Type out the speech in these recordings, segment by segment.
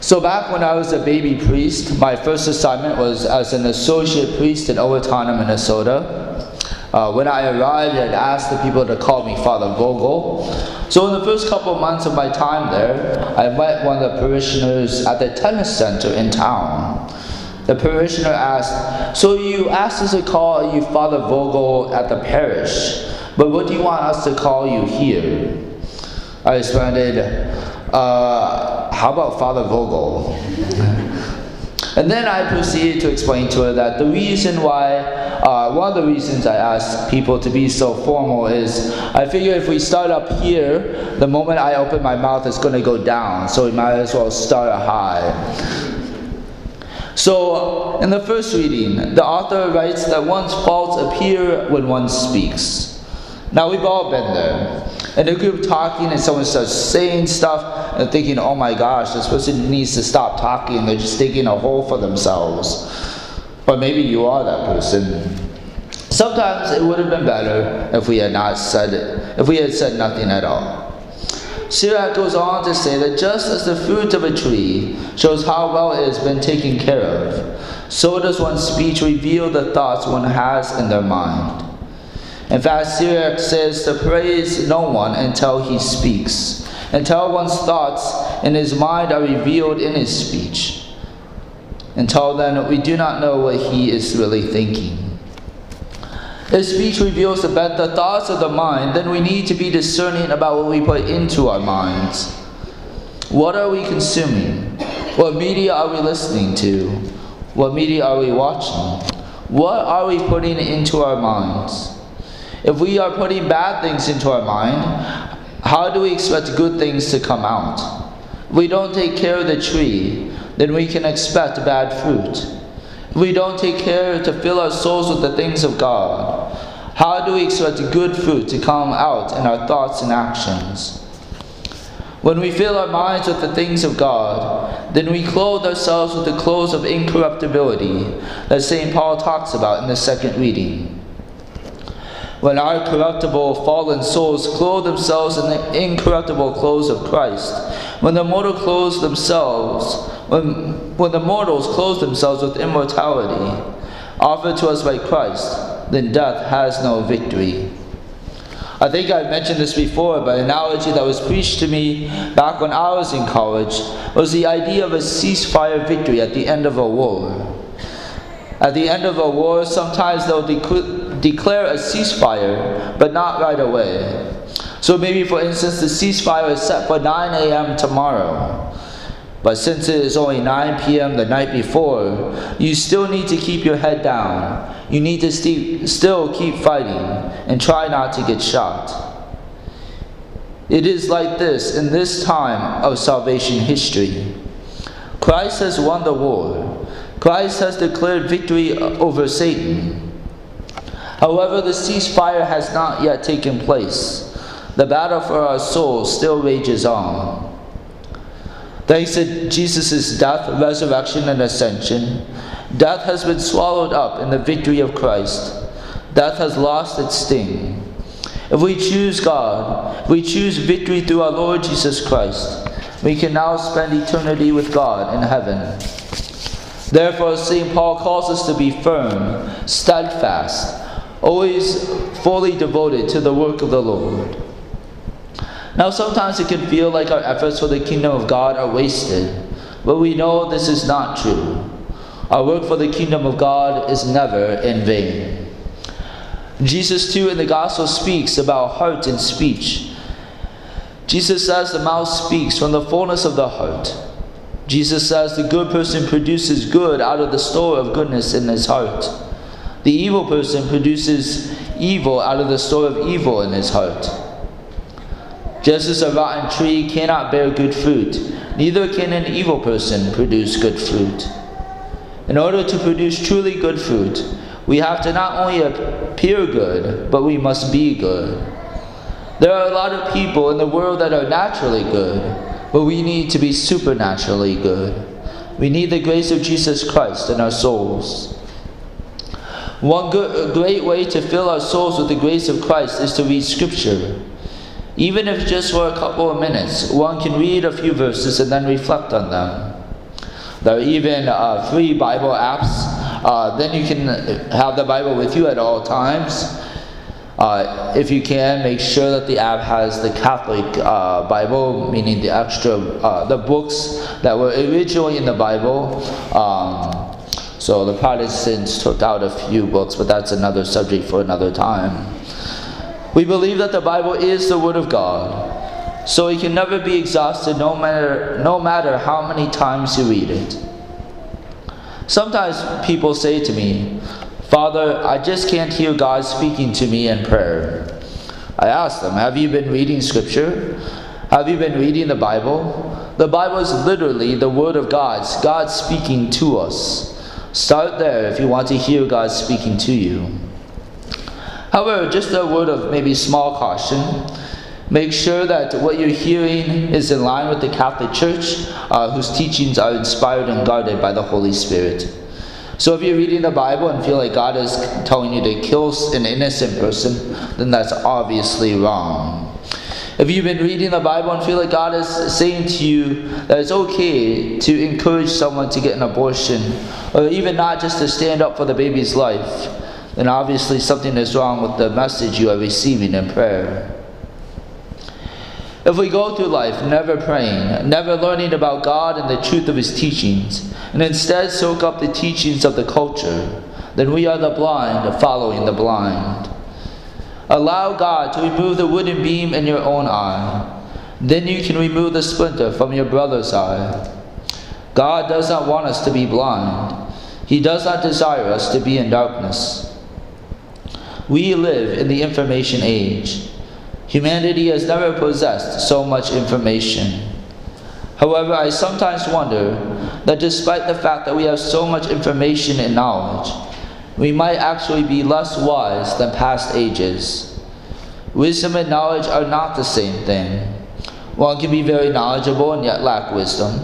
So, back when I was a baby priest, my first assignment was as an associate priest in Owatonna, Minnesota. Uh, when I arrived, I'd asked the people to call me Father Vogel. So, in the first couple of months of my time there, I met one of the parishioners at the tennis center in town. The parishioner asked, So you asked us to call you Father Vogel at the parish, but what do you want us to call you here? I responded, uh, How about Father Vogel? And then I proceeded to explain to her that the reason why, uh, one of the reasons I ask people to be so formal is I figure if we start up here, the moment I open my mouth, it's going to go down. So we might as well start high. So, in the first reading, the author writes that one's faults appear when one speaks. Now, we've all been there. In a group talking, and someone starts saying stuff, and thinking, oh my gosh, this person needs to stop talking. They're just digging a hole for themselves. But maybe you are that person. Sometimes it would have been better if we had not said it, if we had said nothing at all. Sirach goes on to say that just as the fruit of a tree shows how well it has been taken care of, so does one's speech reveal the thoughts one has in their mind. In fact, Sirach says to praise no one until he speaks, until one's thoughts in his mind are revealed in his speech. Until then, we do not know what he is really thinking. If speech reveals the, the thoughts of the mind, then we need to be discerning about what we put into our minds. What are we consuming? What media are we listening to? What media are we watching? What are we putting into our minds? If we are putting bad things into our mind, how do we expect good things to come out? If we don't take care of the tree, then we can expect bad fruit. If we don't take care to fill our souls with the things of God, how do we expect good fruit to come out in our thoughts and actions? When we fill our minds with the things of God, then we clothe ourselves with the clothes of incorruptibility that St. Paul talks about in the second reading. When our corruptible, fallen souls clothe themselves in the incorruptible clothes of Christ, when the mortal clothes themselves when, when the mortals clothe themselves with immortality, offered to us by Christ, then death has no victory. I think I've mentioned this before, but an analogy that was preached to me back when I was in college was the idea of a ceasefire victory at the end of a war. At the end of a war, sometimes they'll de- declare a ceasefire, but not right away. So maybe, for instance, the ceasefire is set for 9 a.m. tomorrow. But since it is only 9 p.m. the night before, you still need to keep your head down. You need to st- still keep fighting and try not to get shot. It is like this in this time of salvation history. Christ has won the war. Christ has declared victory over Satan. However, the ceasefire has not yet taken place. The battle for our souls still rages on. Thanks to Jesus' death, resurrection, and ascension, death has been swallowed up in the victory of Christ. Death has lost its sting. If we choose God, if we choose victory through our Lord Jesus Christ, we can now spend eternity with God in heaven. Therefore, St. Paul calls us to be firm, steadfast, always fully devoted to the work of the Lord. Now, sometimes it can feel like our efforts for the kingdom of God are wasted, but we know this is not true. Our work for the kingdom of God is never in vain. Jesus, too, in the gospel speaks about heart and speech. Jesus says the mouth speaks from the fullness of the heart. Jesus says the good person produces good out of the store of goodness in his heart. The evil person produces evil out of the store of evil in his heart. Just as a rotten tree cannot bear good fruit, neither can an evil person produce good fruit. In order to produce truly good fruit, we have to not only appear good, but we must be good. There are a lot of people in the world that are naturally good, but we need to be supernaturally good. We need the grace of Jesus Christ in our souls. One good, great way to fill our souls with the grace of Christ is to read Scripture. Even if just for a couple of minutes, one can read a few verses and then reflect on them. There are even uh, free Bible apps. Uh, then you can have the Bible with you at all times. Uh, if you can, make sure that the app has the Catholic uh, Bible, meaning the extra, uh, the books that were originally in the Bible. Um, so the Protestants took out a few books, but that's another subject for another time. We believe that the Bible is the Word of God, so it can never be exhausted no matter, no matter how many times you read it. Sometimes people say to me, Father, I just can't hear God speaking to me in prayer. I ask them, Have you been reading Scripture? Have you been reading the Bible? The Bible is literally the Word of God, God speaking to us. Start there if you want to hear God speaking to you. However, just a word of maybe small caution. Make sure that what you're hearing is in line with the Catholic Church, uh, whose teachings are inspired and guarded by the Holy Spirit. So if you're reading the Bible and feel like God is telling you to kill an innocent person, then that's obviously wrong. If you've been reading the Bible and feel like God is saying to you that it's okay to encourage someone to get an abortion, or even not just to stand up for the baby's life, then obviously something is wrong with the message you are receiving in prayer. If we go through life never praying, never learning about God and the truth of His teachings, and instead soak up the teachings of the culture, then we are the blind following the blind. Allow God to remove the wooden beam in your own eye. Then you can remove the splinter from your brother's eye. God does not want us to be blind. He does not desire us to be in darkness. We live in the information age. Humanity has never possessed so much information. However, I sometimes wonder that despite the fact that we have so much information and knowledge, we might actually be less wise than past ages. Wisdom and knowledge are not the same thing. One can be very knowledgeable and yet lack wisdom.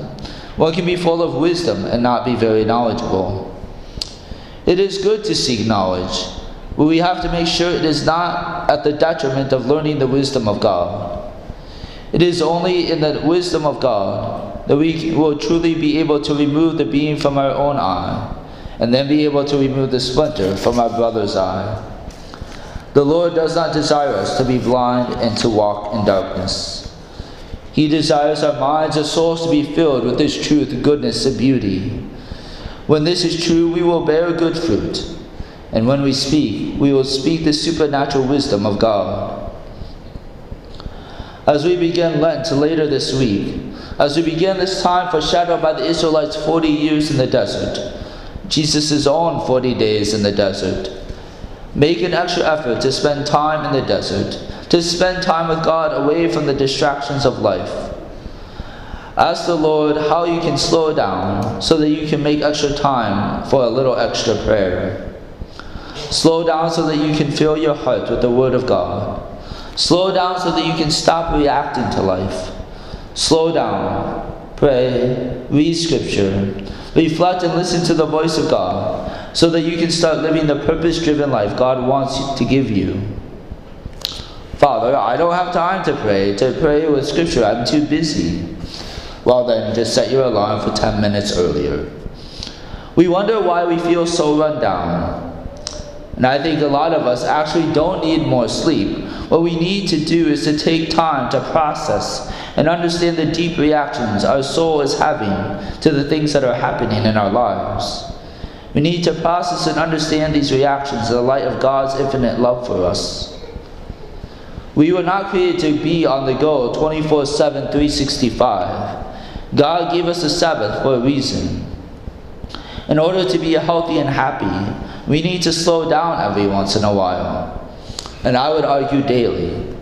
One can be full of wisdom and not be very knowledgeable. It is good to seek knowledge, but we have to make sure it is not at the detriment of learning the wisdom of God. It is only in the wisdom of God that we will truly be able to remove the beam from our own eye, and then be able to remove the splinter from our brother's eye. The Lord does not desire us to be blind and to walk in darkness. He desires our minds and souls to be filled with His truth, goodness, and beauty. When this is true, we will bear good fruit and when we speak, we will speak the supernatural wisdom of God. As we begin Lent later this week, as we begin this time foreshadowed by the Israelites' 40 years in the desert, Jesus' own 40 days in the desert, make an extra effort to spend time in the desert, to spend time with God away from the distractions of life. Ask the Lord how you can slow down so that you can make extra time for a little extra prayer. Slow down so that you can fill your heart with the Word of God. Slow down so that you can stop reacting to life. Slow down, pray, read Scripture, reflect and listen to the voice of God so that you can start living the purpose driven life God wants to give you. Father, I don't have time to pray, to pray with Scripture. I'm too busy. Well, then, just set your alarm for 10 minutes earlier. We wonder why we feel so run down. And I think a lot of us actually don't need more sleep. What we need to do is to take time to process and understand the deep reactions our soul is having to the things that are happening in our lives. We need to process and understand these reactions in the light of God's infinite love for us. We were not created to be on the go 24 7, 365. God gave us a Sabbath for a reason. In order to be healthy and happy, we need to slow down every once in a while. And I would argue daily.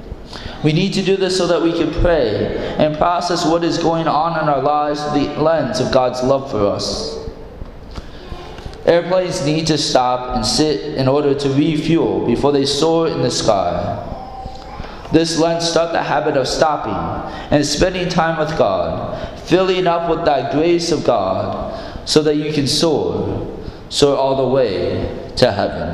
We need to do this so that we can pray and process what is going on in our lives through the lens of God's love for us. Airplanes need to stop and sit in order to refuel before they soar in the sky. This Lent start the habit of stopping and spending time with God, filling up with that grace of God so that you can soar soar all the way to heaven.